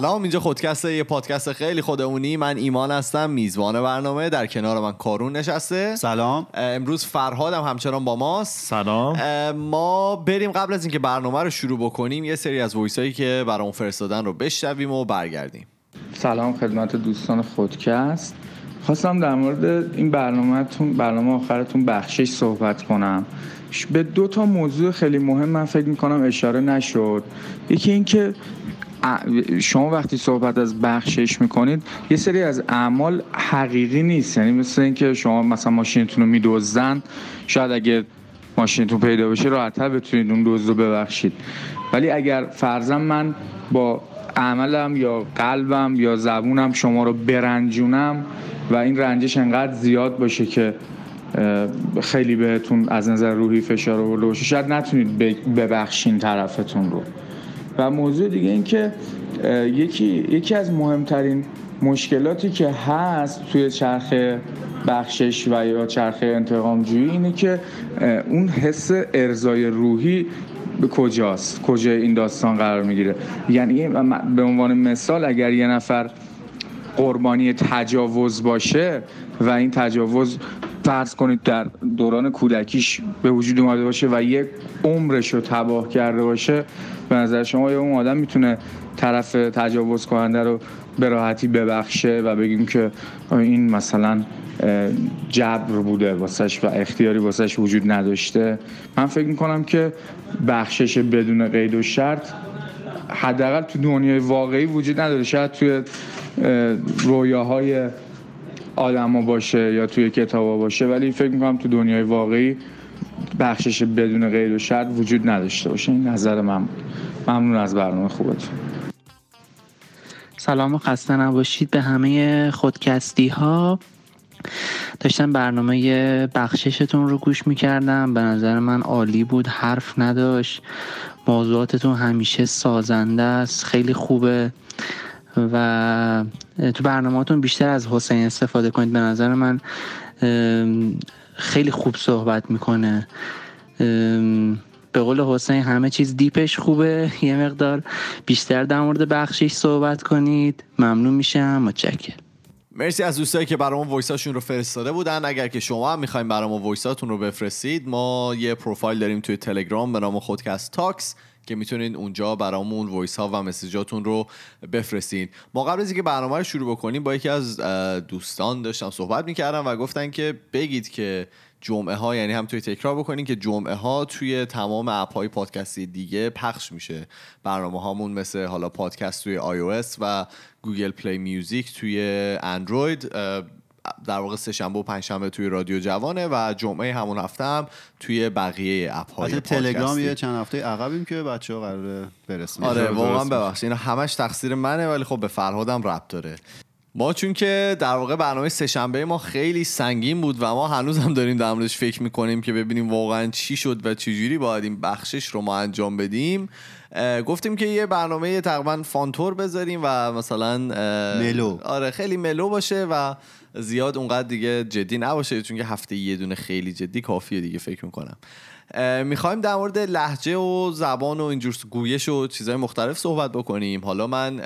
سلام اینجا خودکست یه پادکست خیلی خودمونی. من ایمان هستم میزبان برنامه. در کنار من کارون نشسته. سلام. امروز فرهاد هم همچنان با ماست. سلام. ما بریم قبل از اینکه برنامه رو شروع بکنیم یه سری از وایس هایی که برامون فرستادن رو بشنویم و برگردیم. سلام خدمت دوستان خودکست. خواستم در مورد این برنامهتون برنامه آخرتون بخشش صحبت کنم. به دو تا موضوع خیلی مهم من فکر می‌کنم اشاره نشد. یکی اینکه شما وقتی صحبت از بخشش می‌کنید یه سری از اعمال حقیقی نیست. یعنی مثل اینکه شما مثلا ماشینتون رو میدوزن شاید اگه ماشینتون پیدا بشه راحتتر بتونید اون دزد رو ببخشید. ولی اگر فرضاً من با عملم یا قلبم یا زبونم شما رو برنجونم و این رنجش انقدر زیاد باشه که خیلی بهتون از نظر روحی فشار آورده باشه شاید نتونید ببخشین طرفتون رو. و موضوع دیگه این که یکی, یکی از مهمترین مشکلاتی که هست توی چرخ بخشش و یا چرخ انتقام جویی اینه که اون حس ارزای روحی به کجاست؟ کجا این داستان قرار می‌گیره؟ یعنی به عنوان مثال اگر یه نفر قربانی تجاوز باشه و این تجاوز فرض کنید در دوران کودکیش به وجود اومده باشه و یک عمرش رو تباه کرده باشه به نظر شما یا اون آدم می‌تونه طرف تجاوز کننده رو به راحتی ببخشه و بگیم که این مثلا جبر بوده واسش و اختیاری واسش وجود نداشته. من فکر می‌کنم که بخشش بدون قید و شرط حداقل تو دنیای واقعی وجود نداره. شاید توی رویاهای آدما باشه یا توی کتابا باشه ولی فکر می‌کنم تو دنیای واقعی بخشش بدون قید و شرط وجود نداشته باشه. این نظر من ممنون از برنامه خوبتون. سلام و خسته نباشید به همه خودکستی ها داشتم برنامه بخششتون رو گوش می‌کردم. به نظر من عالی بود. حرف نداشت. موضوعاتتون همیشه سازنده است. خیلی خوبه. و تو برنامهاتون بیشتر از حسین استفاده کنید. به نظر من خیلی خوب صحبت می‌کنه. به قول حسین همه چیز deep ش خوبه. یه مقدار بیشتر در مورد بخشش صحبت کنید. ممنون میشم. متشکرم. مرسی از دوستایی که برامون voice اشون رو فرستاده بودن. اگر که شما هم می‌خواین برامون voice اتون رو بفرستید ما یه پروفایل داریم توی تلگرام به نام خودکست تاکس. که می‌تونید اونجا برامون voice ها و message اتون رو بفرستین. ما قبل از اینکه برنامه رو شروع بکنیم با یکی از دوستان داشتم صحبت می‌کردم و گفتن که بگید که جمعه ها یعنی هم توی تکرار بکنین که جمعه ها توی تمام app های پادکستی دیگه پخش میشه. برنامه هامون مثل حالا پادکست توی آی و Google Play Music توی اندروید در واقع سه شنبه و پنج شنبه توی رادیو جوانه و جمعه همون هفته هم توی بقیه اپ های تلگرام یه چند هفته عقبیم که بچه ها قراره برسن. آره واقعا ببخشید. اینا همش تقصیر منه ولی خب به فرهادم ربط داره. ما چون که در واقع برنامه سهشنبه ما خیلی سنگین بود و ما هنوز هم داریم در موردش فکر می‌کنیم که ببینیم واقعا چی شد و چجوری باید این بخشش رو ما انجام بدیم. گفتیم که یه برنامه تقریبا فانتور بذاریم و مثلا ملو. آره خیلی ملو باشه و زیاد اونقدر دیگه جدی نباشه چون که هفته یه دونه خیلی جدی کافیه دیگه فکر می‌کنم. می‌خوایم در مورد لحجه و زبان و اینجور گویش و چیزهای مختلف صحبت بکنیم. حالا من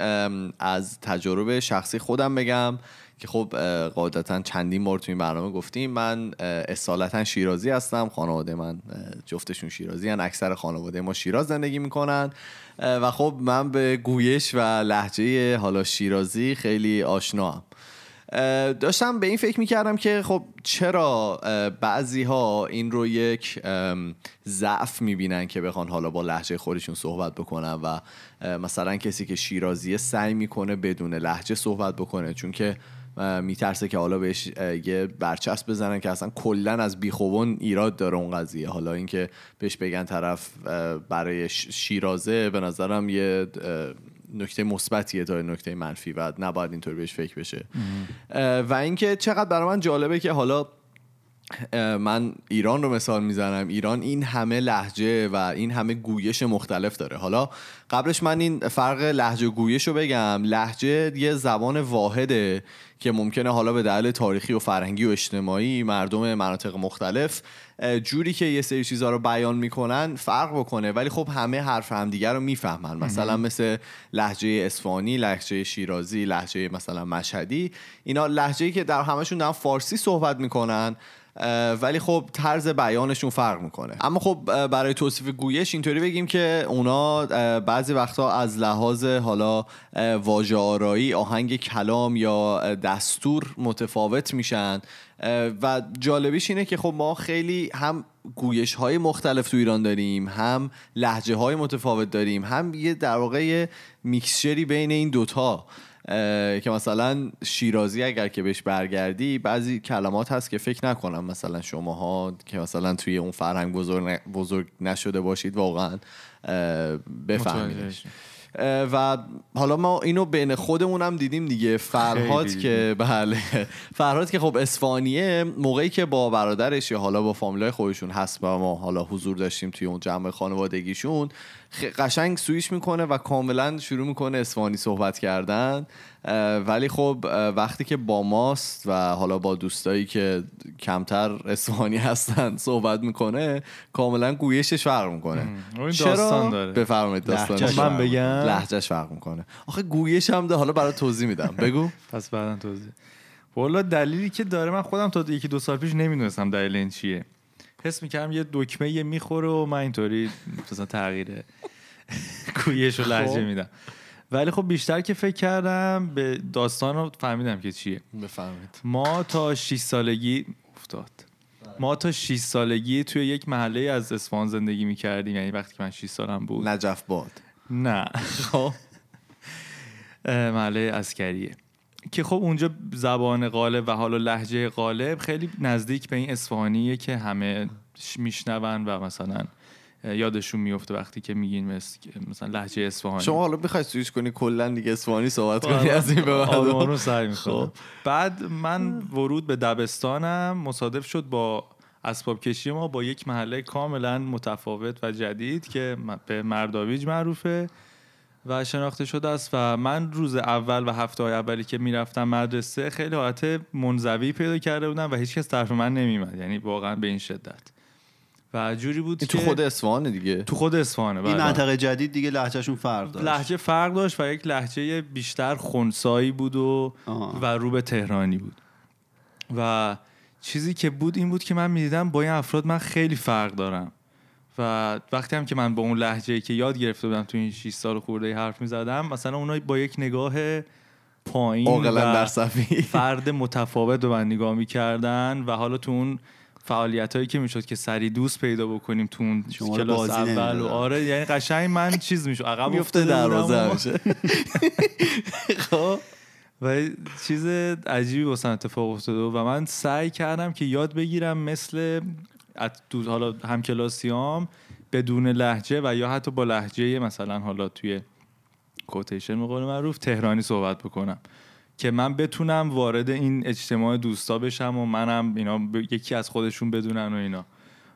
از تجربه شخصی خودم بگم که خب قاعدتا چندین بار تو این برنامه گفتیم من اصالتا شیرازی هستم. خانواده من جفتشون شیرازی هن. اکثر خانواده ما شیراز زندگی می‌کنن. و خب من به گویش و لحجه حالا شیرازی خیلی آشنام داشتم به این فکر می‌کردم که خب چرا بعضی ها این رو یک ضعف می‌بینن که بخوان حالا با لحجه خودشون صحبت بکنن و مثلا کسی که شیرازیه سعی می‌کنه بدون لحجه صحبت بکنه. چون که میترسه که حالا بهش یه برچسب بزنن که اصلا کلا از بیخوبون ایراد داره اون قضیه. حالا اینکه بهش بگن طرف برای شیرازه به نظرم یه نکته مثبتیه تا نکته منفی و نباید اینطور بهش فکر بشه. و اینکه چقدر برای من جالبه که حالا من ایران رو مثال می‌زنم. ایران این همه لحجه و این همه گویش مختلف داره. حالا قبلش من این فرق لحجه گویش رو بگم. لحجه یه زبان واحده که ممکنه حالا به دلیل تاریخی و فرهنگی و اجتماعی مردم مناطق مختلف جوری که یه سری چیزها رو بیان می‌کنن فرق بکنه. ولی خب همه حرف همدیگه رو می‌فهمن. مثلا مثل لحجه اصفهانی لحجه شیرازی لحجه مثلا مشهدی. اینا لحجه که در همشون دارن فارسی صحبت می‌کنن. ولی خب طرز بیانشون فرق می‌کنه. اما خب برای توصیف گویش اینطوری بگیم که اونا بعضی وقتا از لحاظ حالا واژه آرایی آهنگ کلام یا دستور متفاوت میشن. و جالبیش اینه که خب ما خیلی هم گویش های مختلف تو ایران داریم هم لحجه های متفاوت داریم هم یه در واقع میکسچری بین این دوتا. که مثلا شیرازی اگر که بهش برگردی بعضی کلمات هست که فکر نکنم مثلا شماها که مثلا توی اون فرهنگ بزرگ, بزرگ نشده باشید واقعا بفهمید و حالا ما اینو بین خودمون هم دیدیم دیگه. فرهاد که بله. فرهاد که خب اسفانیه موقعی که با برادرش یا حالا با فامیلای خودشون هست و ما حالا حضور داشتیم توی اون جمع خانوادگیشون قشنگ سویش می‌کنه و کاملا شروع می‌کنه اسفانی صحبت کردن. ولی خب وقتی که با ماست و حالا با دوستایی که کمتر اسفانی هستن صحبت می‌کنه کاملا گویشش فرق می‌کنه. چرا؟ داره. بفرمایید داستان من بگم لهجهش فرق می‌کنه. آخه گویش هم ده. حالا برای توضیح میدم. بگو. پس بعدا توضیح. والا دلیلی که داره من خودم تا یکی دو سال پیش نمی‌دونستم دلیل این چیه. حس می‌کردم یه دکمه یه می‌خوره و من اینطوری مثلا تغییر گویش و لحجه خب. میدم. ولی خب بیشتر که فکر کردم به داستان رو فهمیدم که چیه. بفهمید. ما تا 6 سالگی افتاد. ما تا 6 سالگی توی یک محله از اصفهان زندگی می‌کردیم. یعنی وقتی که من 6 سالم بود. نجف باد. نه. خب. محله اسکریه که خب اونجا زبان غالب و حالا لحجه غالب خیلی نزدیک به این اصفهانیه که همه میشنون و مثلا یادشون میفته وقتی که میگین مثلا لهجه اصفهانی. شما حالا بخوای سویش کنی کلا دیگه اصفهانی صحبت کنی از این به بعد. سعی خب. بعد من ورود به دبستانم مصادف شد با اسباب کشی ما با یک محله کاملا متفاوت و جدید که به مرداویج معروفه. و شناخته شده است و من روز اول و هفته های اولی که می‌رفتم مدرسه خیلی حالت منزوی پیدا کرده بودم و هیچکس طرف من نمیمد یعنی واقعا به این شدت. و جوری بود تو خود اصفهان دیگه؟ تو خود اصفهانه این بله. منطقه جدید دیگه لهجهشون فرق داشت. لهجه فرق داشت و یک لهجه بیشتر خونسایی بود و و رو به تهرانی بود. و چیزی که بود این بود که من می‌دیدم با این افراد من خیلی فرق دارم. و وقتی هم که من با اون لحجه که یاد گرفته بودم تو این 6 سال خورده حرف می‌زدم مثلا اونا با یک نگاه پایین و فرد متفاوت رو من نگاه می‌کردن و حالا تو اون فعالیت هایی که می‌شد که سری دوست پیدا بکنیم تو اون کلاس اول و آره یعنی قشنگ من چیز می‌شد عقب میفته دروازه میشه خب. و چیز عجیبی واسه اتفاق افتاده و من سعی کردم که یاد بگیرم مثل حالا همکلاسیام بدون لحجه و یا حتی با لحجه مثلا حالا توی کوتیشن مقال معروف تهرانی صحبت بکنم که من بتونم وارد این اجتماع دوستا بشم و منم اینا یکی از خودشون بدونن و اینا.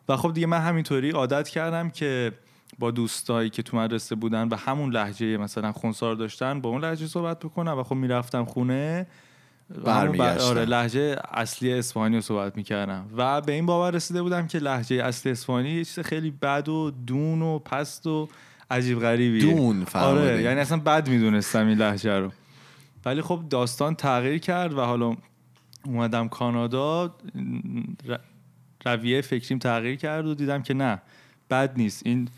و خب دیگه من همینطوری عادت کردم که با دوستایی که تو مدرسه بودن و همون لحجه مثلا خونسار داشتن با اون لحجه صحبت بکنم و خب می‌رفتم خونه برمیگشتم. آره لحجه اصلی اسپانی رو صحبت می‌کردم. و به این باور رسیده بودم که لحجه اصلی اسپانی یه چیز خیلی بد و دون و پست و عجیب غریبیه. دون آره یعنی اصلا بد می‌دونستم این لحجه رو. ولی خب داستان تغییر کرد و حالا اومدم کانادا رویه فکریم تغییر کرد و دیدم که نه بد نیست. این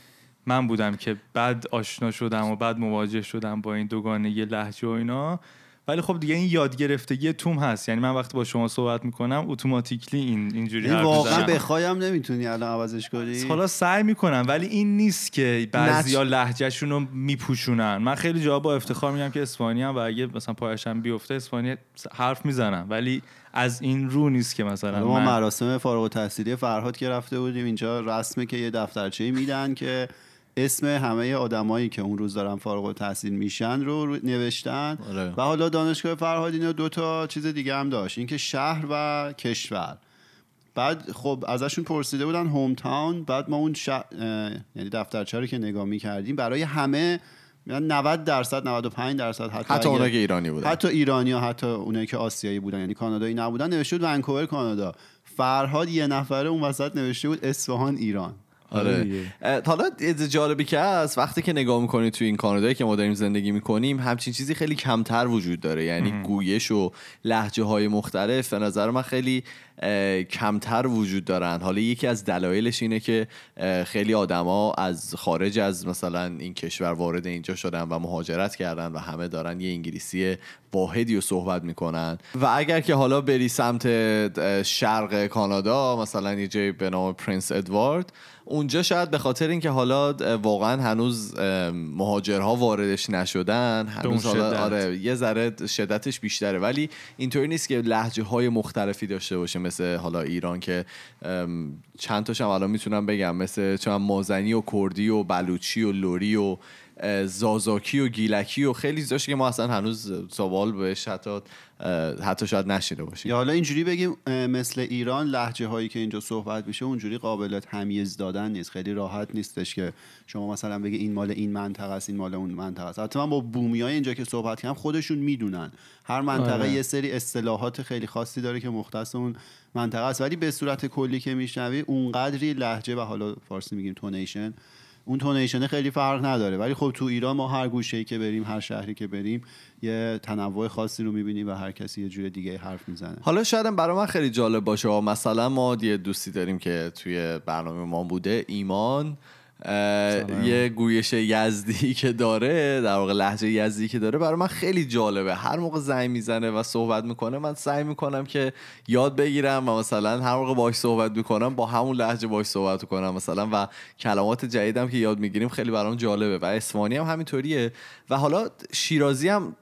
من بودم که بعد آشنا شدم و بعد مواجه شدم با این دوگانه لحجه و اینا. ولی خب دیگه این یاد گرفتگی توم هست. یعنی من وقتی با شما صحبت می‌کنم اتوماتیکلی این اینجوری حرف واقعا بخوایم نمی‌تونی الان عوضش کنی؟ حالا سعی می‌کنم ولی این نیست که بعضیا لهجهشون رو میپوشونن. من خیلی جا با افتخار میگم که اسپانی هم و اگه مثلا پایشم بیفته اسپانی حرف می‌زنم ولی از این رو نیست که مثلا ما مراسم فارغ التحصیلی فرهاد که رفته بودیم اینجا رسمه که یه دفترچه میدن که اسم همه آدمایی که اون روز دارن فارغ التحصیل میشن رو نوشتن. آره. و حالا دانشگاه فرهادین دو تا چیز دیگه هم داشت. اینکه شهر و کشور. بعد خب ازشون پرسیده بودن هوم تاون بعد ما اون ش... یعنی دفترچه رو که نگاه می‌کردیم برای همه 90 درصد 95 درصد حتی حتی اونایی که ایرانی بودن. حتی ایرانی ها حتی اونایی که آسیایی بودن یعنی کانادایی نبودن نوشته بود ونکوور کانادا. فرهاد یه نفره اون وسط نوشته بود اصفهان ایران. آره. حالا جالبی که هست وقتی که نگاه می‌کنید توی این کانادایی که ما داریم زندگی می‌کنیم همچین چیزی خیلی کمتر وجود داره. یعنی گویش و لحجه های مختلف. به نظر من خیلی کمتر وجود دارن. حالا یکی از دلایلش اینه که خیلی آدما از خارج از مثلا این کشور وارد اینجا شدن و مهاجرت کردن و همه دارن یه انگلیسی واحدی رو صحبت می‌کنن. و اگر که حالا بری سمت شرق کانادا مثلا یه جای به نام پرنس ادوارد اونجا شاید به خاطر اینکه حالا واقعا هنوز مهاجرها واردش نشدن هنوز حالا آره یه ذره شدتش بیشتره. ولی اینطوری نیست که لحجه های مختلفی داشته باشه. مثل حالا ایران که چند تاشم الان می‌تونم بگم مثل چون مازنی و کردی و بلوچی و لوری و زازاکی و گیلکی و خیلی چیزاش که ما اصلا هنوز سوال بهش حتی حتی شاید نشیده باشیم. یا حالا اینجوری بگیم مثل ایران لحجه هایی که اینجا صحبت میشه اونجوری قابل تمیز دادن نیست خیلی راحت نیستش که شما مثلا بگی این مال این منطقه است این مال اون منطقه است. حتی من با بومی های اینجا که صحبت کردم خودشون می‌دونن. هر منطقه آره. یه سری اصطلاحات خیلی خاصی داره که مختص اون منطقه است. ولی به صورت کلی که میشنوی اونقدری لحجه و حالا فارسی میگیم تونیشن اون تونیشن خیلی فرق نداره. ولی خب تو ایران ما هر گوشه که بریم هر شهری که بریم یه تنوع خاصی رو می‌بینیم و هر کسی یه جور دیگه حرف می‌زنه. حالا شاید برای من خیلی جالب باشه. مثلا ما یه دوستی داریم که توی برنامه ما بوده ایمان. یه گویش یزدی که داره در واقع لحجه یزدی که داره برای من خیلی جالبه. هر موقع زنگ می‌زنه و صحبت می‌کنه من سعی می‌کنم که یاد بگیرم و مثلا هر موقع باش صحبت می‌کنم با همون لحجه باش صحبت کنم مثلا و کلمات جدیدم که یاد می‌گیریم خیلی برام جالبه و اسفانی هم همینطوریه. و حالا شیرازی هم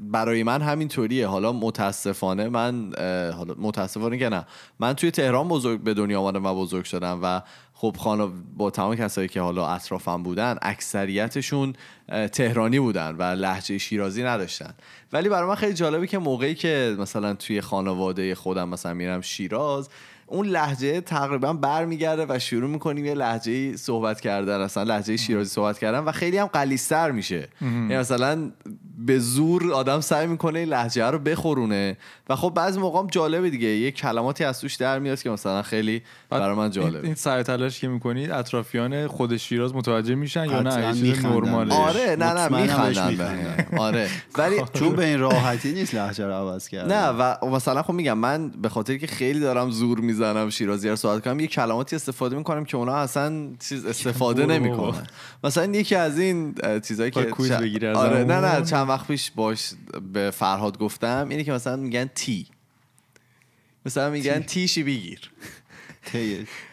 برای من همینطوریه. حالا متاسفانه من حالا متاسفانه که نه. من توی تهران بزرگ به دنیا آمدم و بزرگ شدم و خب خانه با تمام کسایی که حالا اطرافم بودن اکثریتشون تهرانی بودن و لحجه شیرازی نداشتن. ولی برای من خیلی جالبه که موقعی که مثلا توی خانواده خودم مثلا میرم شیراز اون لحجه تقریبا برمیگرده و شروع می‌کنیم یه لحجه صحبت کردن اصلا لحجه شیرازی صحبت کردن و خیلی هم قلیستر میشه. یعنی مثلا به زور آدم سعی می‌کنه لحجه رو بخورونه. و خب بعضی موقع هم جالبه دیگه. یه کلماتی از توش در میاد که مثلا خیلی برای من جالبه. این سعی تلاش که می‌کنید اطرافیان خود شیراز متوجه میشن یا نه؟ چیز نرماله آره نه نه میخندن آره. ولی چون به این راحتی نیست لهجه رو عوض کرد نه و مثلا خب میگم من به خاطر که خیلی دارم زور می‌زنم شیرازی رو صحبت کنم یه کلماتی استفاده می‌کنم که اونا اصلا چیز استفاده نمی‌کنن. مثلا یکی از این چیزایی که آره نه نه چند وقت پیش باش به فرهاد گفتم اینه که مثلا میگن تی. مثلا میگن تیشی بگیر.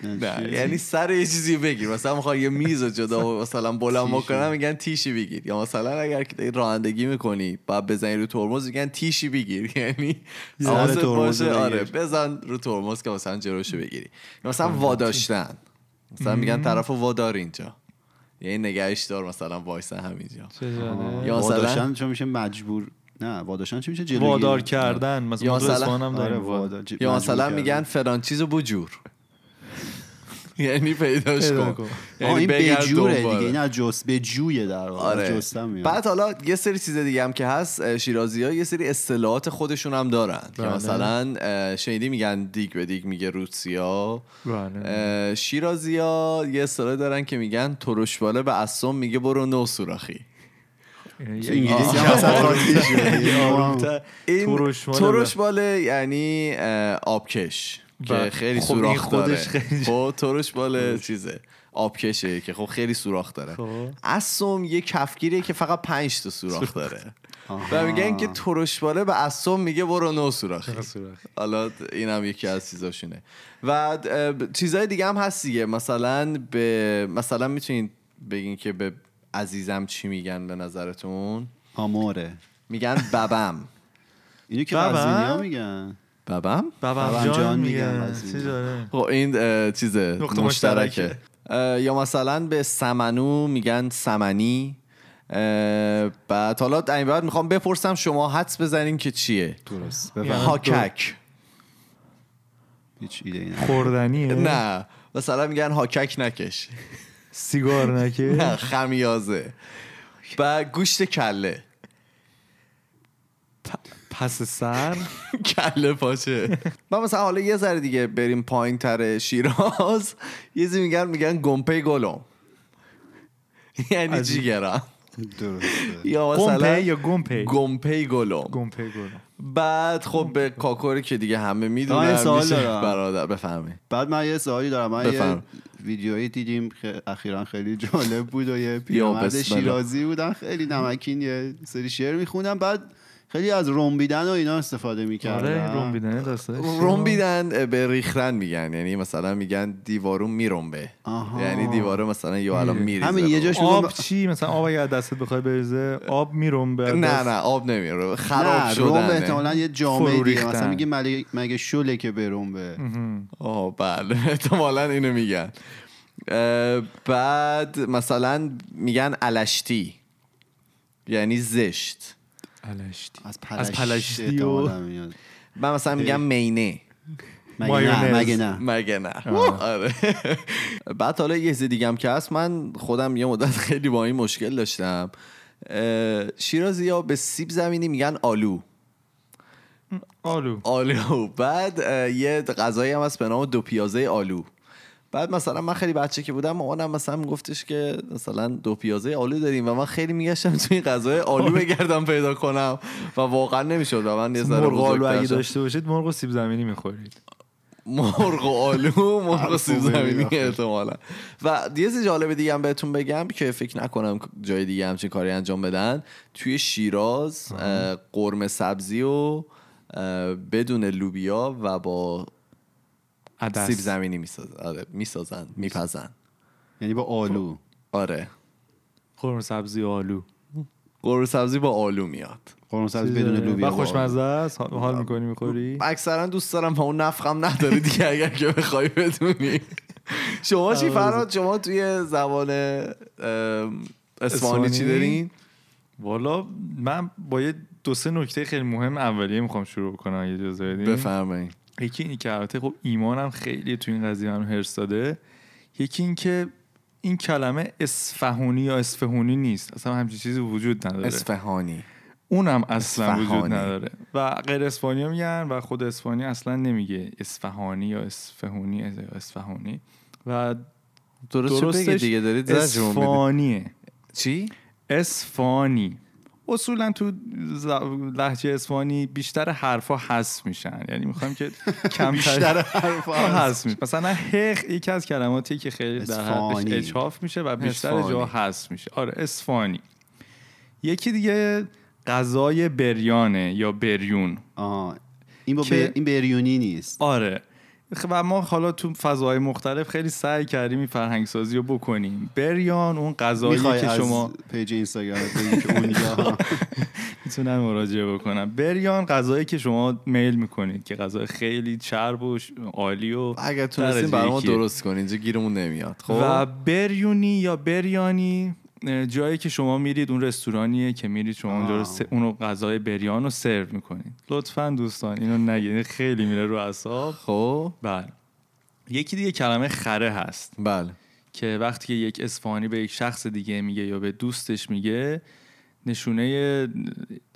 نه یعنی سر یه چیزی بگیر. مثلا می‌خوای یه میز جدا مثلا بلند بکنم میگن تیشی بگیر. یا مثلا اگر رانندگی می‌کنی بعد بزنی رو ترمز میگن تیشی بگیر. یعنی حواست باشه آره بزن رو ترمز که مثلا جلوشو بگیری. مثلا واداشتن. مثلا میگن طرفو وادار اینجا. یعنی نگهش دار مثلا وایسا همینجا. یا مثلا چون میشه مجبور نه واداشتن چی میشه جلوگیری. وادار کردن. مثلا یا مثلا آره یا مثلا میگن فلان چیزو بجور. یعنی پیداش کن. یعنی این بجوره دیگه. این از جس بجویه در واقع. آره. بعد حالا یه سری چیز دیگه هم که هست. شیرازی ها یه سری اصطلاحات خودشون هم دارن. که مثلا شنیدی میگن دیگ به دیگ میگه روسیا. شیرازی ها یه اصطلاح دارن که میگن ترشباله به اسم میگه برو نو سوراخی. انگلیسی این ترش باله یعنی آبکش. که خیلی سوراخ داره. خب ترش باله چیزه آبکشه که خب خیلی سوراخ داره. اسم یه کفگیره که فقط پنج تا سوراخ داره. و میگن که ترش باله به اسم میگه برو نو سوراخی. حالا این هم یکی از چیزاشونه. و چیزای دیگه هم هست دیگه. مثلا به مثلا می‌تونین بگین که به عزیزم چی میگن به نظرتون؟ آموره. میگن ببم. اینو که میگن. ببم ببم جان میگن خب این چیز مشترکه. یا مثلا به سمنو میگن سمنی. بعد حالا این بعد می‌خوام بپرسم شما حدس بزنین که چیه؟ درست. هاکک. هیچ ایده ای خوردنیه؟ نه. مثلا میگن هاکک نکش. سیگار نکه نه خمیازه. و گوشت کله. پس سر. کله پاچه. و مثلا حالا یه ذره دیگه بریم پایین تر شیراز. یه چیزی میگن میگن گمپه گلم یعنی. جیگرم یا مثلا یا گمپه؟ گمپه گلم گمپه گلم بعد خب به کاکوری که دیگه همه می‌دونن. برادر بفهمی بعد من یه سوالی دارم. من یه. ویدیویی دیدیم که اخیرا خیلی جالب بود و یه پیرمرد. شیرازی بودن خیلی نمکین یه سری شعر میخوندن. بعد خیلی از رومبیدن و اینا استفاده آره می‌کردن روم بیدنه داشته روم بیدن به ریخرن میگن. یعنی مثلا میگن دیوارون میرنبه آها. یعنی دیواره مثلا یا الان میریزه. همین یه جاش آب چی؟ مثلا آب اگر دستت بخوای بریزه آب می‌روم به نه. نه آب نمیره. خراب شدن احتمالا یه جامعه دیگه. مثلا میگه مگه مگه شله که برومبه آه بله. احتمالا اینو میگن. بعد مثلا میگن الشتی یعنی زشت. الشتی از از پلشتی و. من مثلا میگم مینه. مگه مایونز. نه مگه نه. مگه نه. آره. بعد حالا یه چیز دیگه هم که هست من خودم یه مدت خیلی با این مشکل داشتم. شیرازی ها به سیب زمینی میگن آلو. آلو. آلو. بعد یه غذایی هم هست به نام دو پیازه آلو. بعد مثلا من خیلی بچه که بودم مامانم مثلا میگفتش که مثلا دو پیازه آلو داریم و من خیلی میگشتم توی این غذای آلو بگردم پیدا کنم و واقعا نمی‌شد و من یه ذره مرغ آلو اگه. داشته باشید مرغ و سیب زمینی می‌خورید مرغ و آلو مرغ و سیب زمینی. احتمالا و یه چیز جالب دیگه هم بهتون بگم که فکر نکنم جای دیگه همچین کاری انجام بدن توی شیراز قرمه سبزی و بدون لوبیا و با عدس. سیب زمینی می‌سازن. آره می‌سازن میپزن. یعنی با آلو. آره. قرمه سبزی و آلو. قرمه سبزی با آلو میاد. قرمه سبزی بدون لوبیا و با. خوشمزه است. حال می‌کنی می‌خوری؟ اکثرا دوست دارم و اون نفخم نداره دیگه اگر که بخوای بدونی. شما چی فراد شما توی زبان اسپانی چی؟ دارین؟ والا من با یه دو سه نکته خیلی مهم اولیه می‌خوام شروع کنم اگه اجازه بدین. بفرمایید یکی اینی که البته خب ایمانم خیلی تو این قضیه من هرس داده یکی این که این کلمه اصفهونی یا اصفهونی نیست اصلا همچین چیزی وجود نداره. اصفهانی. اونم اصلا وجود اصفهانی. نداره. و غیر اسپانی ها میگن و خود اسپانی اصلا نمیگه اصفهانی یا اصفهونی یا اصفهونی و درست درستش دیگه؟ دارید اصفانیه چی؟ اسفانی اصولا تو لهجه اسفانی بیشتر حرفا حذف میشن. یعنی می‌خوایم که کمتر بیشتر حرفا حذف میشه مثلا حق یکی از کلماتی که خیلی در. اجحاف میشه و بیشتر. جا حذف میشه. آره اسفانی یکی دیگه غذای بریانه یا بریون. آها این با که- ب- این بریونی نیست. آره. و ما حالا تو فضاهای مختلف خیلی سعی کردیم این فرهنگ سازی رو بکنیم. بریان اون غذایی که از شما پیج اینستاگرام که اونجا می‌تونم مراجعه بکنم. بریان غذایی که شما میل می‌کنید که غذای خیلی چرب و عالی و اگر تونستین درجه برای ما یکیه. درست کنین اینجا گیرمون نمیاد خب؟ و بریونی یا بریانی جایی که شما میرید اون رستورانیه که میرید شما اونجا رو اونو غذای بریان رو سرو می‌کنید. لطفا دوستان اینو نگید. خیلی میره رو اعصاب. خب. بله. یکی دیگه کلمه خره هست. بله. که وقتی که یک اصفهانی به یک شخص دیگه میگه یا به دوستش میگه نشونه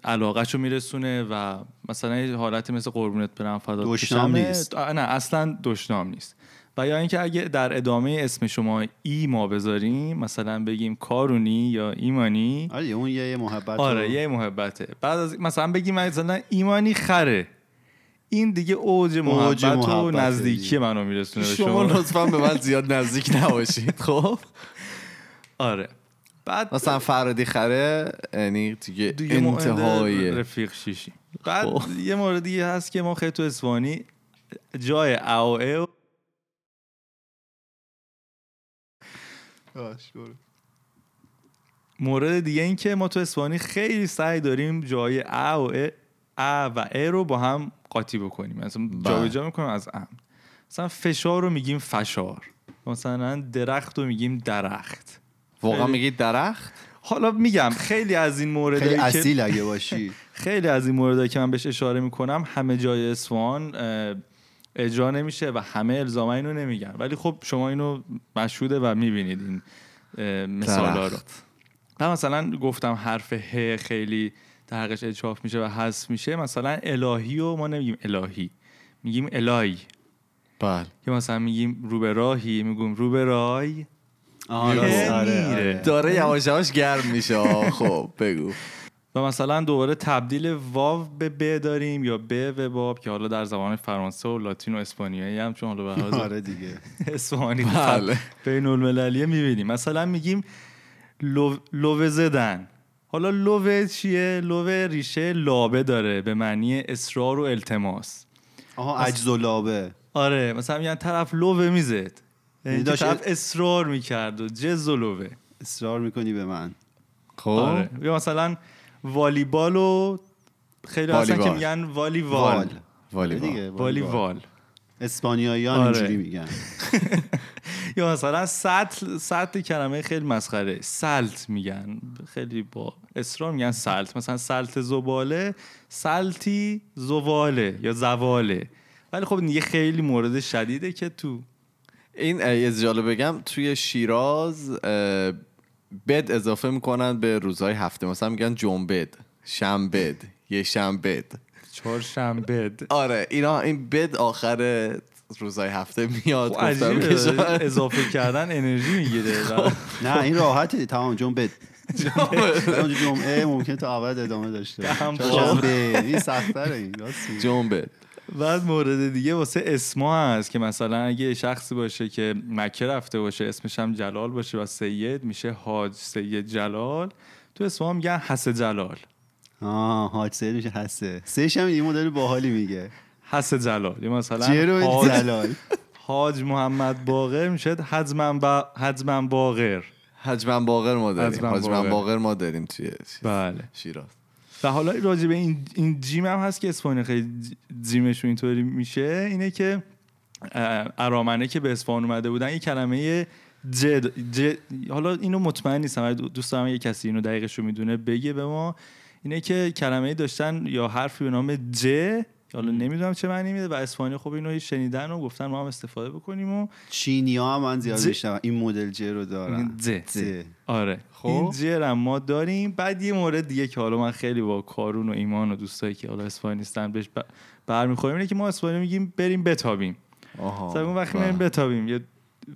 علاقهشو میرسونه و مثلا یه حالت مثل قربونت برم فدا دشنام. نیست. نه اصلا دشنام نیست. و یا اینکه اگه در ادامه اسم شما ای ما بذاریم مثلا بگیم کارونی یا ایمانی. آره اون یه محبت آره یه محبته. بعد از مثلا بگیم مثلا ایمانی خره. این دیگه اوج محبت, و نزدیکی. منو میرسونه شما شما. لطفا به من زیاد نزدیک نباشید خب؟ آره. بعد مثلا فرادی خره یعنی دیگه انتهای رفیق شیشی. بعد خب. یه مورد دیگه هست که ما خیلی تو اسوانی جای او مورد دیگه این که ما تو اسپانی خیلی سعی داریم جای ا و ا, ا و ا رو با هم قاطی بکنیم. مثلا جابجا می‌کنیم از ام مثلا فشار رو میگیم فشار. مثلا درخت رو میگیم درخت. واقعا میگید درخت؟ حالا میگم خیلی از این مورد خیلی اصیل اگه باشی. خیلی از این موردهایی که من بهش اشاره می‌کنم همه جای اسفان اه، اجرا نمیشه و همه الزاما اینو نمیگن ولی خب شما اینو مشهوده و می‌بینید این مثالا رو. من مثلا گفتم حرف ه خیلی در حقش اجراف میشه و حذف میشه مثلا الهی و ما نمیگیم الهی میگیم الهی بله یا مثلا میگیم رو به راهی میگیم رو به رای که. آره، میره. آره. داره یواش یواش گرم میشه خب بگو و مثلا دوباره تبدیل واو به ب داریم یا ب و باب که حالا در زبان فرانسه و لاتین و اسپانیایی هم چون حالا به آره دیگه. اسفانی بله. بین المللیه می‌بینیم. مثلا میگیم لو- لوه زدن. حالا لوه چیه؟ لوه ریشه لابه داره به معنی اصرار و التماس. آها عجز و لابه. آره مثلا میگن طرف لوه می‌زد. یعنی یعنی داشت- طرف اصرار می‌کرد و جز و لوه اصرار می‌کنی به من. خب. آره. یا مثلا والیبال و خیلی هستن که. میگن والیوال وال. والیبال. دیگه والیوال اسپانیایی آره. اینجوری میگن. یا مثلا سطل سطل کلمه خیلی مسخره. سلت میگن. خیلی با اصرار میگن سلت. مثلا سلت زباله سلتی زواله یا زواله. ولی خب یه خیلی مورد شدیده که تو این یه جالب بگم توی شیراز بد اضافه می‌کنن به روزهای هفته. مثلا میگن جنبد شنبد یه شنبد. چهارشنبه آره اینا این بد آخر روزهای هفته میاد خب اضافه کردن انرژی می‌گیره. نه این راحته. تمام جنبه اونجا جمعه ممکن تا ابد ادامه داشته. جنبه این سخت‌تره این. جنبد. بعد مورد دیگه واسه اسما هست که مثلا اگه شخصی باشه که مکه رفته باشه اسمش هم جلال باشه و سید میشه حاج سید جلال. تو اسما میگن حس جلال. آه حاج سید میشه حسه سهش هم این مدل باحالی میگه. حس جلال. یا مثلا حاج, جلال. حاج محمد باقر میشه حجمن با... حجمن باقر. حجمن باقر ما داریم. حجمن باقر. باقر ما داریم. توی. بله. شیراز. و حالا راجع به این, این جیم هم هست که اسپانیا خیلی جیمشون اینطوری میشه اینه که ارامنه که به اصفهان اومده بودن یه کلمه ج, ج حالا اینو مطمئن نیستم دوست دارم یه کسی اینو دقیقش رو می‌دونه بگه به ما. اینه که کلمه داشتن یا حرفی به نام ج که حالا نمی‌دونم چه معنی میده و اسپانیا خب اینو شنیدن و گفتن ما هم استفاده بکنیم و چینی ها هم من زیاد میشنم این مدل ج رو دارن. ج ج. آره. خب. این جر هم ما داریم. بعد یه مورد دیگه که حالا من خیلی با کارون و ایمان و دوستایی که حالا اسپانیستان بهش ب- برمیخوریم اینه که ما اسپانیا میگیم بریم بتابیم. آها. وقتی. بریم بتابیم یه-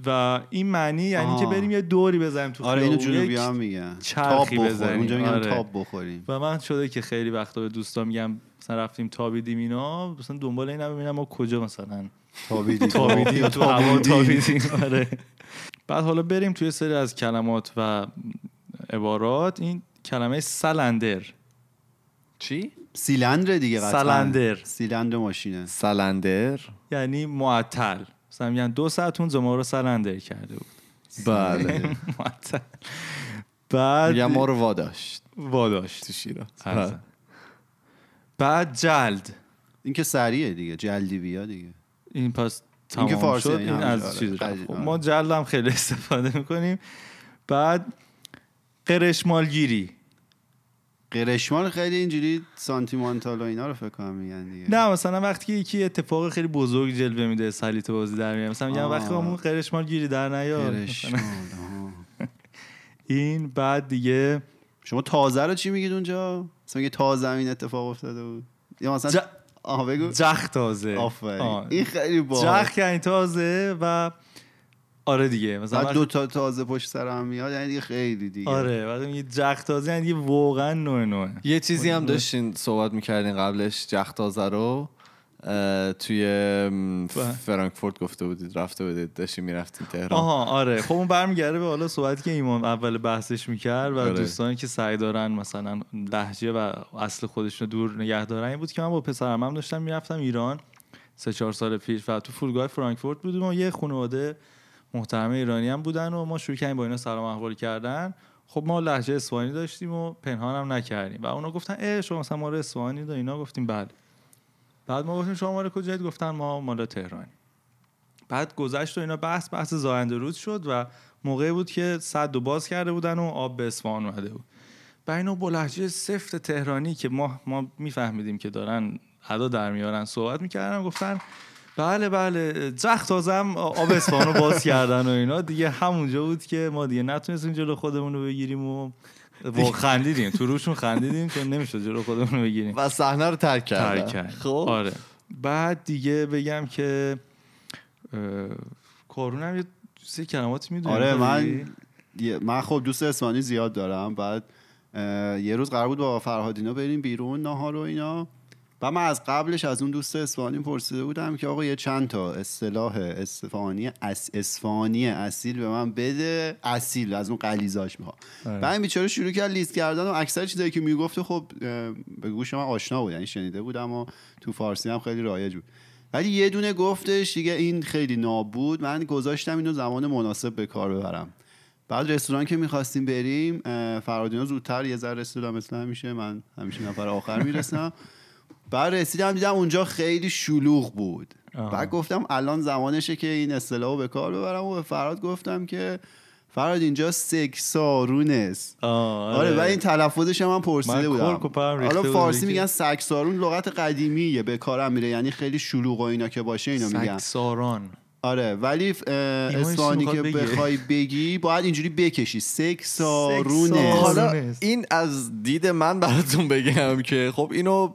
و این معنی یعنی. که بریم یه دوری بزنیم تو آره اینو. جنوبی هم میگن. تاب چرخی بخوریم. بزنیم. اونجا میگن آره. تاب بخوریم. و من شده که خیلی وقتا به دوستان میگم مثلا رفتیم تابیدیم اینا مثلا دنبال اینا ببینم ما کجا مثلا تابیدی تابیدیم تو هوا. تابیدیم. آره. بعد حالا بریم توی سری از کلمات و عبارات. این کلمه سلندر. چی؟ سیلندر دیگه قطعا. سلندر. سیلندر ماشینه. سلندر. یعنی معطل. مثلا میگن دو ساعت اون ما رو سلندر کرده بود. بله. بعد میگم ما رو واداشت. واداشت. تو شیراز. بعد جلد. این که سریعه دیگه. جلدی بیا دیگه. این پس این که تمام فارسی شد این از آره. چیز. خب آره. ما جلد هم خیلی استفاده می‌کنیم. بعد قرشمالگیری. قرشمال خیلی اینجوری سانتیمانتال و اینا رو فکر کنم میگن دیگه. نه مثلا وقتی که یکی اتفاق خیلی بزرگ جلوه میده سلیت بازی در میاره. مثلا میگن آه. وقتی همون قرشمالگیری در نیار قرشمال مثلا آها. این بعد دیگه شما تازه رو چی میگید اونجا؟ مثلا میگه تازه این اتفاق افتاده بود. یا مثلا ج- آها بگو. جخ تازه. آفرین. آه. این خیلی باحال. جخ یعنی تازه و آره دیگه مثلا بعد دو تا تازه پشت سر هم میاد یعنی دیگه خیلی دیگه آره وقتی میگه جخ تازه یعنی واقعا نوع نوعه یه چیزی هم داشتین صحبت می‌کردین قبلش جختازه رو اه، توی. فرانکفورت گفته بودید رفته بودید داشتین می‌رفتین تهران آها آره خب اون برمیگرده به حالا صحبتی که ایمان اول بحثش می‌کرد و آره. دوستانی که سعی دارن مثلا لهجه و اصل خودشون رو دور نگه دارن این بود که من با پسرم هم داشتم می‌رفتم ایران سه چهار سال پیش و تو فرودگاه فرانکفورت بودیم و یه خانواده محترم ایرانی هم بودن و ما شروع کردیم با اینا سلام احوال کردن. خب ما لهجه اصفهانی داشتیم و پنهان هم نکردیم. و اونا گفتن اه شما مثلا ما رو اصفهانی دا اینا گفتیم بله. بعد ما گفتیم شما مال کجایید گفتن ما مال تهرانی بعد گذشت و اینا بحث بحث زاینده روز شد و موقعی بود که صد و باز کرده بودن و آب به اصفهان اومده بود. و اینو با لهجه سفت تهرانی که ما ما میفهمیدیم که دارن ادا در میارن صحبت می‌کردن گفتن بله بله جخت تازم آب اصفهان رو باز کردن و اینا. دیگه همونجا بود که ما دیگه نتونستیم جلو خودمون رو بگیریم و و خندیدیم. تو روشون خندیدیم چون نمی‌شد جلو خودمون رو بگیریم. و صحنه رو ترک کرد خب. آره. بعد دیگه بگم که کارون هم یه سه کلماتی می‌دونی؟ آره من من خب دوست اسپانی زیاد دارم. بعد یه روز قرار بود با فرهادینا بریم بیرون ناهار و اینا. و من از قبلش از اون دوست اسفانی پرسیده بودم که آقا یه چند تا اصطلاح اسفانی اس اسفانی اصیل به من بده. اصیل از اون قلیزاش می‌خوام. آره. بعد این بیچاره شروع کرد لیست کردن و اکثر چیزایی که می‌گفت خب به گوش من آشنا بود یعنی شنیده بودم و تو فارسی هم خیلی رایج بود. ولی یه دونه گفتش دیگه این خیلی ناب بود. من گذاشتم اینو زمان مناسب به کار ببرم. بعد رستوران که می‌خواستیم بریم فرادینا زودتر یه ذره رسیدم مثل همیشه من همیشه نفر آخر می‌رسم. بعد رسیدم دیدم اونجا خیلی شلوغ بود آه. بعد گفتم الان زمانشه که این اصطلاح به کار ببرم و به فراد گفتم که فراد اینجا سکسارون است آره و این تلفظش هم من پرسیده من بودم حالا فارسی. میگن سگسارون لغت قدیمیه به کارم میره یعنی خیلی شلوغ و اینا که باشه اینو میگن ساران آره ولی می‌خواد که؟ بخوای بگی باید اینجوری بکشی سکسارونه سکسارونه. حالا. این از دید من براتون بگم که خب اینو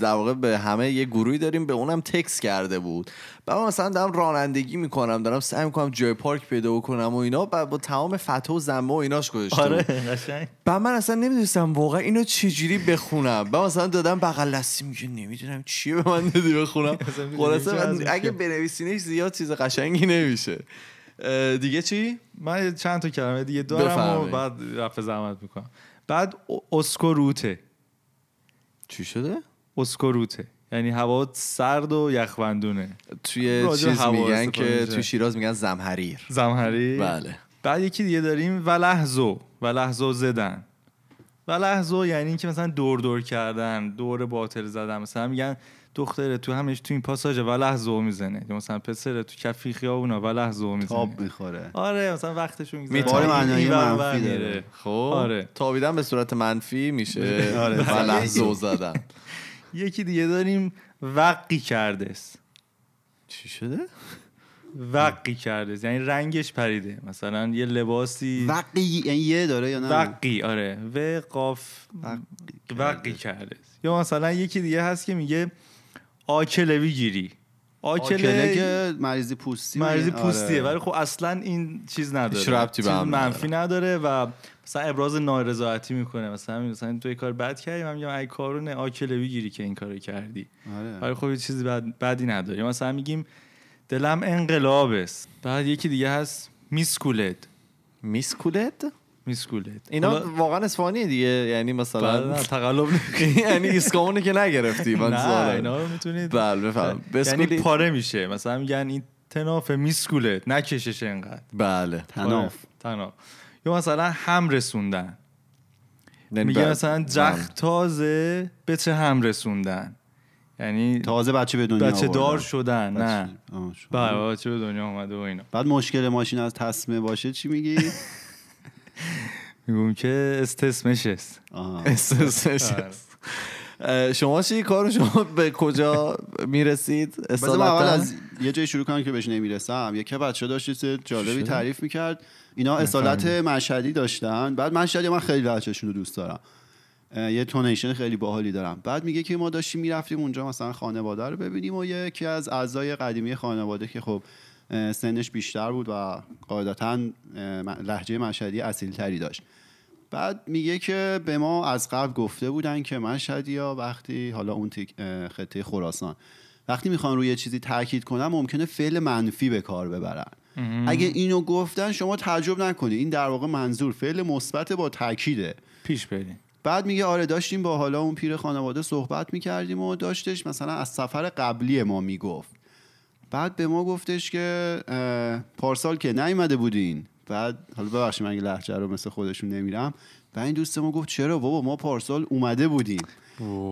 در واقع به همه یه گروهی داریم به اونم تکس کرده بود. بعد من مثلا دارم رانندگی می‌کنم دارم سعی می‌کنم جای پارک پیدا کنم و اینا. بعد با تمام فتح و زمه و ایناش گذاشته آره بعد من اصلا نمی‌دونستم واقعا اینو چجوری بخونم. بعد مثلا دادم بغل دستی میگه نمی‌دونم چیه به من دادی بخونم. خلاصه اگه بنویسینش زیاد چیز قشنگی نمیشه. دیگه چی؟ من چند تا کلمه دیگه دارم و. بعد رفع زحمت می‌کنم. بعد ا- اسکوروته چی شده؟ اسکوروته یعنی هوا سرد و یخبندونه. توی چیز میگن که. توی شیراز میگن زمهریر زمهری بله. بعد یکی دیگه داریم ولحظو ولحظو زدن. ولحظو یعنی اینکه مثلا دور دور کردن دور باطل زدن. مثلا میگن دختره تو همش تو این پاساژ ولحظو می‌زنه. یا مثلا پسره تو کفی خیابونا ولحظو می‌زنه. تاب می‌خوره. آره مثلا وقتشو میگذره. می‌تونه. ور منفی داره. خب آره. تابیدن به صورت منفی میشه. آره. و لحظه زدن. یکی دیگه داریم وقی کرده است چی شده؟ وقی کرده است. یعنی رنگش پریده مثلا یه لباسی وقی یعنی یه داره یا نه وقی آره و قاف وقی کرده است. یا مثلا یکی دیگه هست که میگه آکلوی گیری آکله آکله که مریضی پوستی مرزی آره. پوستیه ولی خب اصلا این چیز نداره. ربطی به منفی نداره و مثلا ابراز نارضایتی می‌کنه. مثلا مثلا تو یه کار بد کردی من میگم ای کارونه آکلوی گیری که این کارو کردی. آره. ولی خب یه چیزی بد بدی نداره. مثلا میگیم دلم انقلاب است بعد یکی دیگه هست میسکولت میسکولت؟ میسکولت اینا واقعا اسفانیه دیگه یعنی مثلا نه، تقلب یعنی ایسکامونو که نگرفتی من نه. اینا رو می‌تونید. بله بفهم یعنی بسکولی پاره میشه. مثلا میگن این تناف میسکولت نکشش انقدر بله. تناف. تناف. یا مثلا هم رسوندن. یعنی میگه مثلا جخ تازه به چه هم رسوندن. یعنی تازه بچه به دنیا بچه دار. شدن نه. بچه-. بله بچه به دنیا اومده و اینا. بعد مشکل ماشین از تصمه باشه چی میگی؟ میگم که استسمش است. استرسش هست. اه، شما چی؟ کار شما به کجا می‌رسید؟ من اول از یه جای شروع کنم که بهش نمی‌رسم. یکی بچه داشت جالبی؟ تعریف می‌کرد. اینا اصالت مشهدی داشتن. بعد مشهدی من خیلی بچهشون رو دوست دارم. یه تونیشن خیلی باحالی دارم. بعد میگه که ما داشتیم می‌رفتیم اونجا مثلا خانواده رو ببینیم و یکی از اعضای قدیمی خانواده که خب سنش بیشتر بود و قاعدتا اه، لهجه مشهدی اصیل تری داشت. بعد میگه که به ما از قبل گفته بودن که مشهدی ها وقتی حالا اون خطه خراسان وقتی می‌خوان روی چیزی تاکید کنن ممکنه فعل منفی به کار ببرن. اگه اینو گفتن شما تعجب نکنید این در واقع منظور فعل مثبت با تاکیده پیش بریم. بعد میگه آره داشتیم با حالا اون پیر خانواده صحبت می‌کردیم و داشتش مثلا از سفر قبلی ما می‌گفت. بعد به ما گفتش که پارسال که نیومده بودین. بعد حالا ببخشید من لهجه رو مثل خودشون نمیرم. بعد این دوست ما گفت چرا بابا ما پارسال اومده بودیم.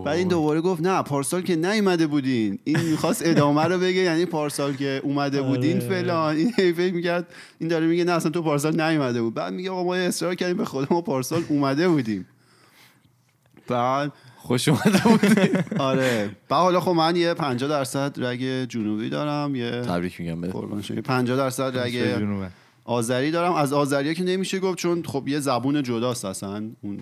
بعد این دوباره گفت نه پارسال که نیومده بودین. این می‌خواست ادامه رو بگه یعنی پارسال که اومده بودین فلان. این فکر می‌کرد. این داره میگه نه اصلا تو پارسال نیومده بود. بعد میگه آقا ما اصرار کردیم به خود ما پارسال اومده بودیم. بعد خوش اومده بود آره. بعد حالا خب من یه 50 درصد رگ جنوبی دارم یه تبریک میگم بده قربان شما 50 درصد رگ. آذری دارم. از آذریا که نمیشه گفت چون خب یه زبون جداست اصلا. اون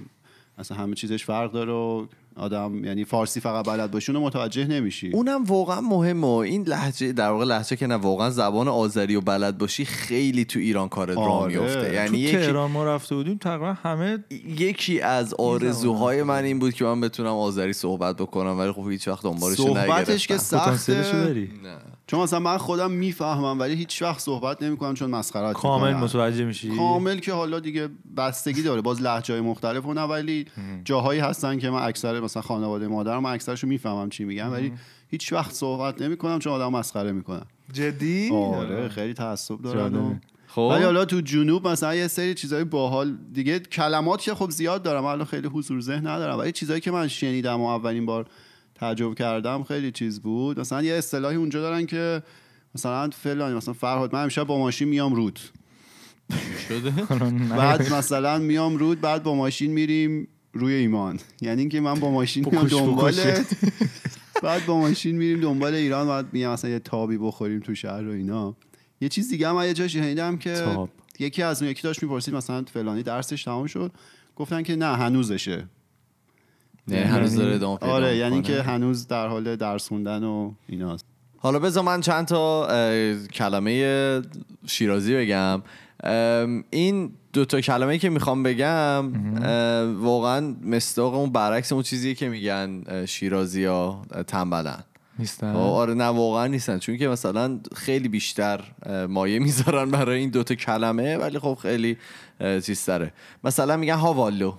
اصلا همه چیزش فرق داره و آدم یعنی فارسی فقط بلد باشی اونو متوجه نمیشی. اونم واقعا مهمه. این لحجه در واقع لحجه که نه واقعا زبان آذری و بلد باشی خیلی تو ایران کارت راه آره. میفته تو یعنی یکی تهران ما رفته بودیم تقریبا همه یکی از آرزوهای من این بود که من بتونم آذری صحبت بکنم ولی خب هیچ وقت دنبالش صحبتش که سخته. نه. چون مثلا من خودم می‌فهمم ولی هیچ وقت صحبت نمی‌کنم چون مسخرت کامل. متوجه میشی؟ کامل که حالا دیگه بستگی داره. باز لهجه های مختلف نه ولی جاهایی هستن که من اکثر مثلا خانواده مادرم من اکثرشو می‌فهمم چی میگن ولی هیچ وقت صحبت نمی‌کنم چون آدم مسخره می‌کنن جدی؟ آره خیلی تعصب دارن. خب. ولی حالا تو جنوب مثلا یه سری چیزای باحال دیگه کلمات که خب زیاد دارم الان خیلی حضور ذهن ندارم ولی چیزایی که من شنیدم و اولین بار تجربه کردم خیلی چیز بود. مثلا یه اصطلاحی اونجا دارن که مثلا فلانی مثلا فرهاد من امشب با ماشین میام رود. شده؟ بعد مثلا میام رود بعد با ماشین میریم روی ایمان. یعنی اینکه من با ماشین میام بکش دنبال بکشه. بعد با ماشین میریم دنبال ایران بعد میگم مثلا یه تابی بخوریم تو شهر و اینا. یه چیز دیگه هم یه جا شنیدم که تاب. یکی از اون یکی داشت می‌پرسید مثلا فلانی درسش تمام شد. گفتن که نه هنوزشه. هنوز داره ادامه پیدا آره یعنی. که هنوز در حال درس خوندن و ایناست. حالا بذار من چند تا کلمه شیرازی بگم. این دو تا کلمه که می‌خوام بگم واقعا مستاق اون برعکس اون چیزیه که میگن شیرازی ها تنبلن. نیستن. خب، آره نه واقعا نیستن. چون که مثلا خیلی بیشتر مایه می‌ذارن برای این دوتا کلمه ولی خب خیلی چیز داره مثلا میگن هاوالو.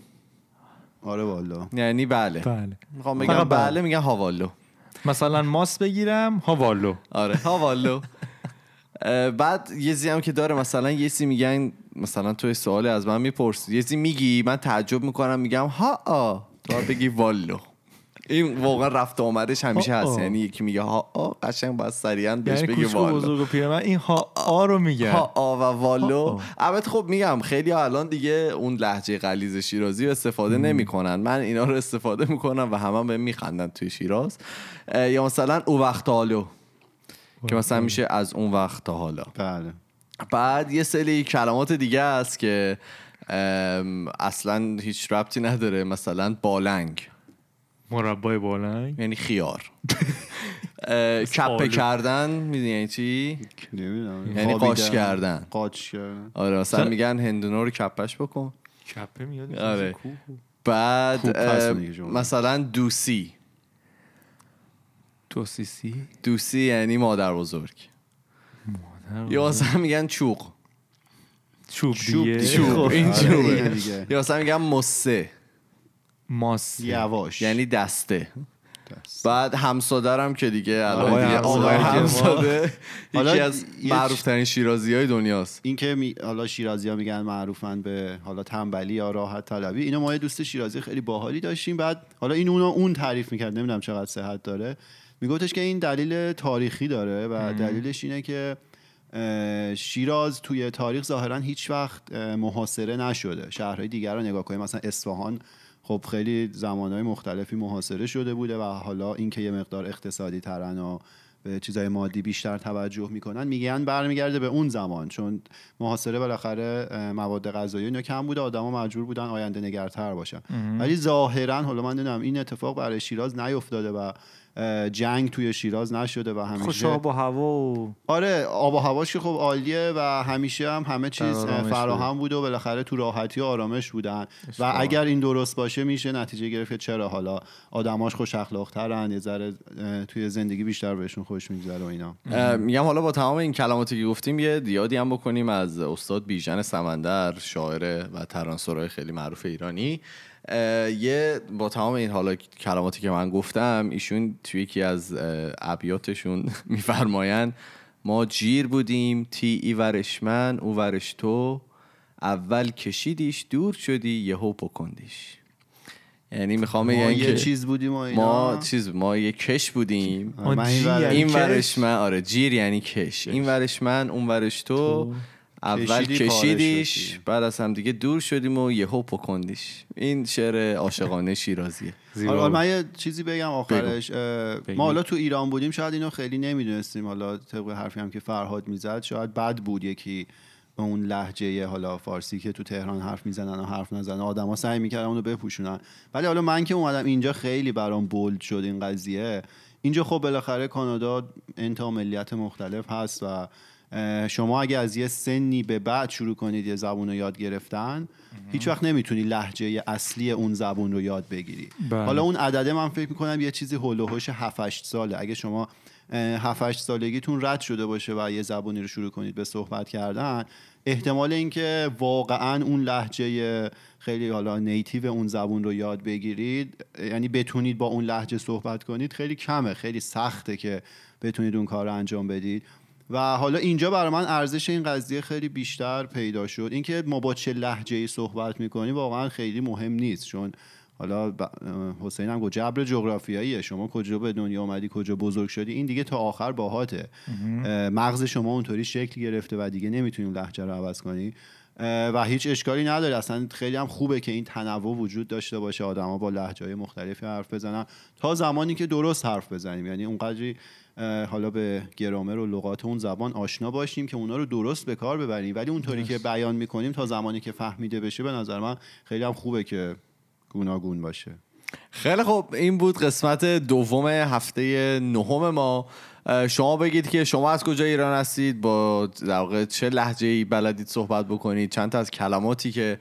آره والا یعنی بله. بله. می‌خوام بگم فقط بله. بله میگن هاوالو. مثلا ماس بگیرم هاوالو. آره هاوالو. بعد یه زی هم که داره مثلا یه سی میگن مثلا تو سوالی از من می‌پرسی. یه زی میگی من تعجب می‌کنم میگم ها آ تو بگی والو. این واقعا رفت آمدش همیشه هست. یعنی یکی میگه ها آ قشنگ باید سریعا بهش یعنی بگی کوچک و والو بزرگ و پیرمرد. این ها آ رو میگن ها آ و والو. البته خب میگم خیلی ها الان دیگه اون لحجه غلیظ شیرازی رو استفاده نمی‌کنن. من اینا رو استفاده می‌کنم و همه به میخندن توی شیراز. یا مثلا او وقت حالو که مثلا میشه از اون وقت تا حالا. بله. بعد یه سری کلمات دیگه است که اصلا هیچ ربطی نداره. مثلا بالنگ. مربای بالنگ. یعنی خیار. کپه آلو. کردن می‌دونی یعنی چی؟ نمی‌دونم. یعنی قاش کردن. قاچ کردن. آره مثلا میگن هندونه رو کپش بکن. کپه میاد؟ آره. بعد. مثلا دوسی. توسیسی دوسی یعنی مادر بزرگ. یا مثلا میگن چوق چوب دیگه. چوب این آره، چوبه. یا مثلا میگن مسه ماس یواش. یعنی دسته. دست. بعد همسادرم که دیگه الان آقای همساده. آقای همساده. حالا یکی از معروف ترین شیرازی های دنیاست. این که می... حالا شیرازی ها میگن معروفن به حالا تنبلی یا راحت طلبی. اینو ما یه دوست شیرازی خیلی باحالی داشتیم. بعد حالا این اونو اون تعریف می‌کرد. نمی‌دونم چقدر صحت داره. میگفتش که این دلیل تاریخی داره و دلیلش اینه که شیراز توی تاریخ ظاهرا هیچ وقت محاصره نشده. شهرهای دیگر رو نگاه کنیم. مثلا اصفهان خب خیلی زمانهای مختلفی محاصره شده بوده و حالا اینکه یه مقدار اقتصادی ترن و به چیزای مادی بیشتر توجه می‌کنن میگن برمیگرده به اون زمان. چون محاصره بالاخره مواد غذایی اینا کم بوده آدما مجبور بودن آینده نگرتر باشن. ولی ظاهرا حالا من نمی‌دونم این اتفاق برای شیراز نیفتاده و جنگ توی شیراز نشده و همیشه خوش آب و هوا و آره آب و هواش که خب عالیه و همیشه هم همه چیز فراهم بوده و بالاخره تو راحتی و آرامش بودن. و. اگر این درست باشه میشه نتیجه گرفت که چرا حالا آدماش خوش اخلاق ترن یه ذره توی زندگی بیشتر بهشون خوش میگذره و اینا. میگم حالا با تمام این کلماتی که گفتیم یه دیادی هم بکنیم از استاد بیژن سمندر شاعر و ترانسورای خیلی معروف ایرانی. یه با تمام این حالا کلماتی که من گفتم ایشون توی یکی از ابیاتشون میفرماین ما جیر بودیم تی ای ورش من او ورش تو اول کشیدیش دور شدی یهو پکندیش یعنی می‌خوام ما بگم یه چیز بودیم اینا. ما چیز ما یه کش بودیم. یعنی این کش؟ ورش من آره جیر یعنی کش. این ورش من اون ورش تو. اول کشیدیش. بعد از هم دیگه دور شدیم و یهو پکندیش. این شعر عاشقانه شیرازیه. حالا بود. من یه چیزی بگم آخرش. ما حالا تو ایران بودیم شاید اینو خیلی نمی‌دونستیم. حالا طبق حرفی هم که فرهاد می‌زد شاید بد بود یکی به اون لحجه حالا فارسی که تو تهران حرف می‌زنن و حرف نزنن. آدما سعی می‌کردن اونو بپوشونن. ولی حالا من که اومدم اینجا خیلی برام بولد شد این قضیه. اینجا خب بالاخره کانادا انتا ملیت مختلف هست و شما اگه از یه سنی به بعد شروع کنید یه زبون رو یاد گرفتن هیچ وقت نمی‌تونی لحجه اصلی اون زبون رو یاد بگیری. بله. حالا اون عدده من فکر می‌کنم یه چیزی هول و هوش 7 8 ساله. اگه شما 7 8 سالگیتون رد شده باشه و یه زبونی رو شروع کنید به صحبت کردن احتمال اینکه واقعا اون لحجه خیلی حالا نیتیو اون زبون رو یاد بگیرید یعنی بتونید با اون لحجه صحبت کنید خیلی کمه خیلی سخته که بتونید اون کار رو انجام بدید. و حالا اینجا برای من ارزش این قضیه خیلی بیشتر پیدا شد. اینکه ما با چه لحجه صحبت می‌کنیم واقعا خیلی مهم نیست. چون حالا ب- حسین هم گفت جبر جغرافیاییه. شما کجا به دنیا آمدی کجا بزرگ شدی؟ این دیگه تا آخر باهاته. اه، مغز شما اونطوری شکل گرفته و دیگه نمی‌تونی اون لحجه رو عوض کنی و هیچ اشکالی نداره. اصلا خیلی هم خوبه که این تنوع وجود داشته باشه. آدما با لهجه های مختلفی حرف بزنن. تا زمانی که درست حرف بزنیم. یعنی اونقدری حالا به گرامر و لغات اون زبان آشنا باشیم که اونا رو درست به کار ببریم. ولی اونطوری که بیان می‌کنیم تا زمانی که فهمیده بشه به نظر من خیلی هم خوبه که گوناگون باشه. خیلی خوب. این بود قسمت دوم هفته نهم ما. شما بگید که شما از کجا ایران هستید؟ با در واقع چه لهجه ای بلدید صحبت بکنید؟ چند تا از کلماتی که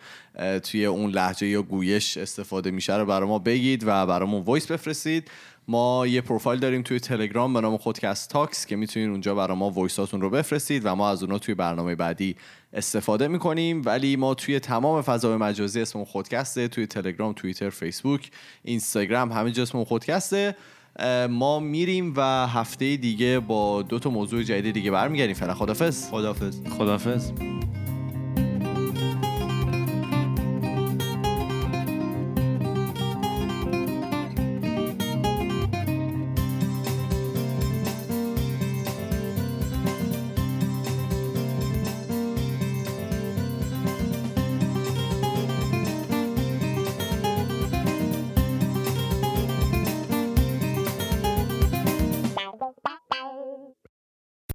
توی اون لهجه یا گویش استفاده میشه رو برای ما بگید و برامون voice بفرستید. ما یه پروفایل داریم توی تلگرام به نام خودکست تاکس که می‌تونید اونجا برای ما voice اتون رو بفرستید و ما از اونها توی برنامه بعدی استفاده می‌کنیم. ولی ما توی تمام فضای مجازی اسممون خودکسته توی تلگرام توییتر فیسبوک اینستاگرام همه جا اسممون خودکسته. ما میریم و هفته دیگه با دو تا موضوع جدید دیگه برمیگردیم. فعلا خدافظ خدافظ خدافظ